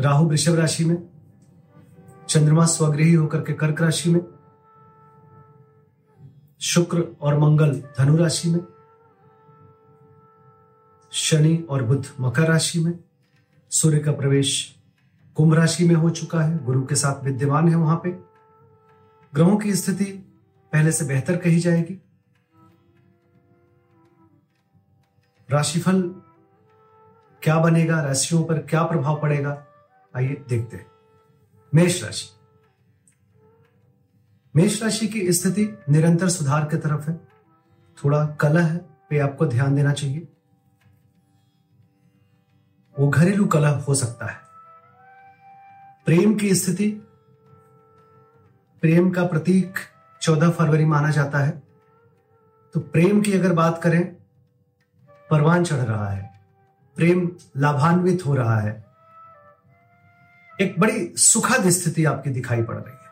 राहु वृषभ राशि में, चंद्रमा स्वगृही होकर के कर्क राशि में, शुक्र और मंगल धनु राशि में, शनि और बुध मकर राशि में, सूर्य का प्रवेश कुंभ राशि में हो चुका है, गुरु के साथ विद्यमान है वहाँ पे। ग्रहों की स्थिति पहले से बेहतर कही जाएगी। राशिफल क्या बनेगा, राशियों पर क्या प्रभाव पड़ेगा आइए देखते हैं। मेष राशि। मेष राशि की स्थिति निरंतर सुधार की तरफ़ है। थोड़ा कलह पे आपको ध्यान देना चाहिए। वो घरेलू कलह हो सकता है। प्रेम की स्थिति, प्रेम का प्रतीक 14 फरवरी माना जाता है। तो प्रेम की अगर बात करें, परवान चढ़ रहा है। प्रेम लाभान्वित हो रहा है। एक बड़ी सुखद स्थिति आपकी दिखाई पड़ रही है।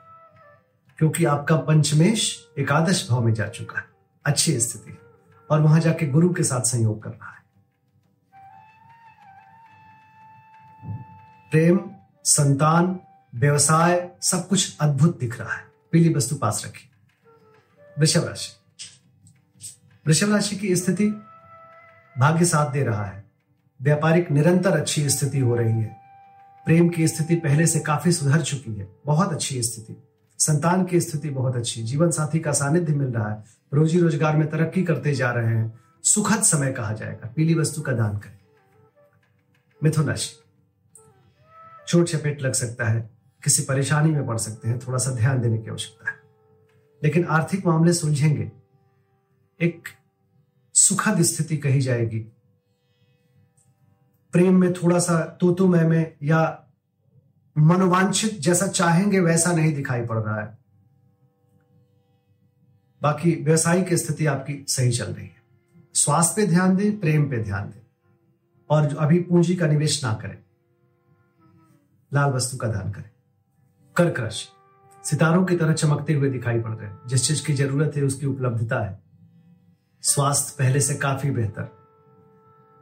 क्योंकि आपका पंचमेश एकादश भाव में जा चुका है। अच्छी स्थिति। और वहाँ जाके गुरु के साथ संयोग कर रहा है। प्रेम, संतान, व्यवसाय, सब कुछ अद्भुत दिख रहा है। पीली वस्तु पास रखी। वृषभ राशि। वृषभ राशि की स्थिति भाग्य साथ दे रहा है। व्यापारिक निरंतर अच्छी स्थिति हो रही है। प्रेम की स्थिति पहले से काफ़ी सुधर चुकी है। बहुत अच्छी स्थिति। संतान की स्थिति बहुत अच्छी जीवन साथी का सानिध्य मिल रहा है। रोजी रोज़गार में तरक्की करते जा रहे हैं। सुखद समय कहा जाएगा। पीली वस्तु का दान करें। मिथुन राशि छोट चपेट लग सकता है। किसी परेशानी में पड़ सकते हैं। थोड़ा सा ध्यान देने की आवश्यकता है। लेकिन आर्थिक मामले सुलझेंगे। एक सुखद स्थिति कही जाएगी। प्रेम में थोड़ा सा तो तो मैं में या मनोवांछित जैसा चाहेंगे, वैसा नहीं दिखाई पड़ रहा है। बाकी व्यवसायिक स्थिति आपकी सही चल रही है। स्वास्थ्य पे ध्यान दें, प्रेम पे ध्यान दें। और जो अभी पूंजी का निवेश ना करें। लाल वस्तु का दान करें। कर्क राशि सितारों की तरह चमकते हुए दिखाई पड़ रहे हैं। जिस चीज़ की ज़रूरत है, उसकी उपलब्धता है। स्वास्थ्य पहले से काफ़ी बेहतर।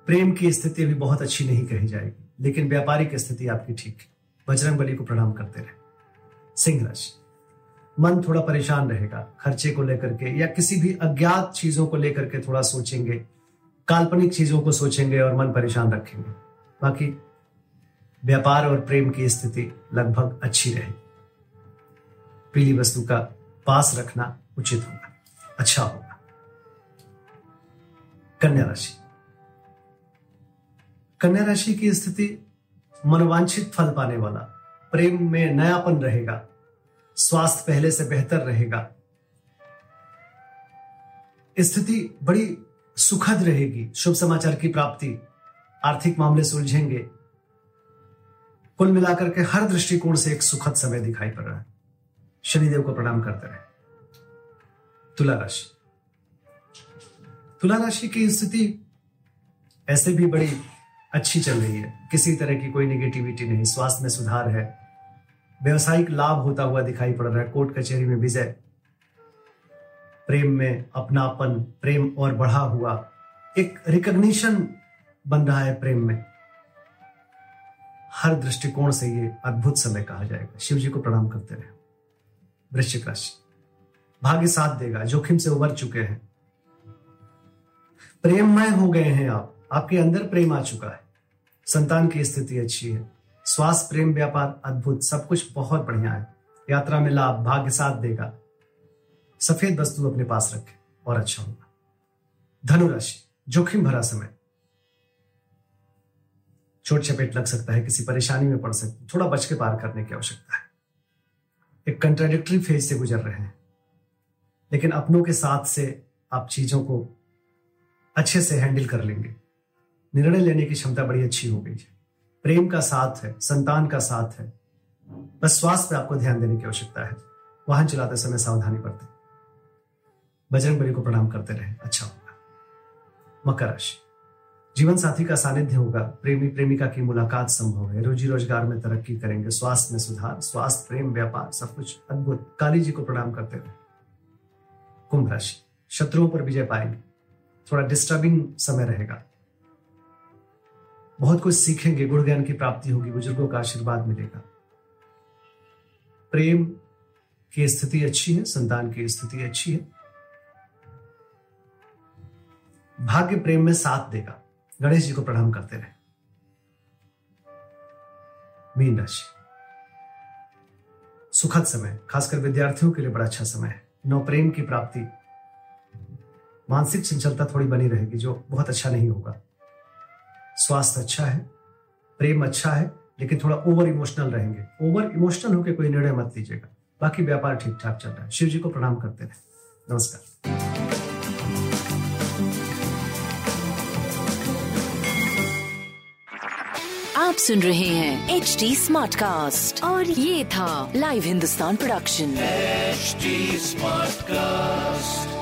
प्रेम की स्थिति अभी बहुत अच्छी नहीं कही जाएगी, लेकिन व्यापारिक स्थिति आपकी ठीक है। बजरंग बली को प्रणाम करते रहे। सिंह राशि मन थोड़ा परेशान रहेगा। खर्चे को लेकर के या किसी भी अज्ञात चीज़ों को लेकर के थोड़ा सोचेंगे, काल्पनिक चीज़ों को सोचेंगे और मन परेशान रखेंगे। बाकी, व्यापार और प्रेम की स्थिति लगभग अच्छी रहेगी। पीली वस्तु का पास रखना उचित होगा अच्छा होगा। कन्या राशि कन्या राशि की स्थिति मनोवांछित फल पाने वाला, प्रेम में नयापन रहेगा, स्वास्थ्य पहले से बेहतर रहेगा। स्थिति बड़ी सुखद रहेगी। शुभ समाचार की प्राप्ति, आर्थिक मामले सुलझेंगे। कुल मिलाकर के हर दृष्टिकोण से एक सुखद समय दिखाई पड़ रहा है। शनिदेव को प्रणाम करते रहे। तुला राशि। तुला राशि की स्थिति ऐसे भी बड़ी अच्छी चल रही है। किसी तरह की कोई निगेटिविटी नहीं। स्वास्थ्य में सुधार है। व्यवसायिक लाभ होता हुआ दिखाई पड़ रहा है। कोर्ट कचहरी में विजय। प्रेम में अपनापन, प्रेम और बढ़ा हुआ। एक रिकग्निशन बन रहा है प्रेम में। हर दृष्टिकोण से ये अद्भुत समय कहा जाएगा। शिव जी को प्रणाम करते रहे। वृश्चिक राशि। भाग्य साथ देगा। जोखिम से उबर चुके हैं। प्रेममय हो गए हैं आप। आपके अंदर प्रेम आ चुका है। संतान की स्थिति अच्छी है। स्वास्थ्य प्रेम, व्यापार, अद्भुत, सब कुछ बहुत बढ़िया है। यात्रा में लाभ, भाग्य साथ देगा। सफ़ेद वस्तु अपने पास रखें और अच्छा होगा। धनुराशि, जोखिम भरा समय। छोट चपेट लग सकता है, किसी परेशानी में पड़ सकती थोड़ा बच के पार करने की आवश्यकता है। एक कंट्राडिक्टरी फ़ेज़ से गुजर रहे हैं। लेकिन अपनों के साथ से आप चीज़ों को अच्छे से हैंडल कर लेंगे। निर्णय लेने की क्षमता बड़ी अच्छी हो गई है। प्रेम का साथ है, संतान का साथ है। बस स्वास्थ्य पे आपको ध्यान देने की आवश्यकता है। वाहन चलाते समय सावधानी बरतें। बजरंग बली को प्रणाम करते रहे। अच्छा होगा। मकर राशि। जीवन साथी का सानिध्य होगा। प्रेमी प्रेमिका की मुलाकात संभव है। रोजी रोज़गार में तरक्की करेंगे। स्वास्थ्य में सुधार, स्वास्थ्य, प्रेम, व्यापार, सब कुछ अद्भुत। काली जी को प्रणाम करते रहे। कुंभ राशि। शत्रुओं पर विजय पाएँगे। थोड़ा डिस्टर्बिंग समय रहेगा। बहुत कुछ सीखेंगे गुण ज्ञान की प्राप्ति होगी, बुज़ुर्गों का आशीर्वाद मिलेगा। प्रेम की स्थिति अच्छी है, संतान की स्थिति अच्छी है। भाग्य प्रेम में साथ देगा। गणेश जी को प्रणाम करते रहे। मीन राशि। सुखद समय खासकर विद्यार्थियों के लिए बड़ा अच्छा समय है। नौ प्रेम की प्राप्ति। मानसिक चंचलता थोड़ी बनी रहेगी, जो बहुत अच्छा नहीं होगा। स्वास्थ्य अच्छा है प्रेम अच्छा है लेकिन थोड़ा ओवर इमोशनल रहेंगे। ओवर इमोशनल होकर कोई निर्णय मत लीजिएगा। बाकी व्यापार ठीक ठाक चल रहा है। शिव जी को प्रणाम करते रहे। नमस्कार। आप सुन रहे हैं एच डी स्मार्ट कास्ट और ये था live Hindustan production smart Smartcast.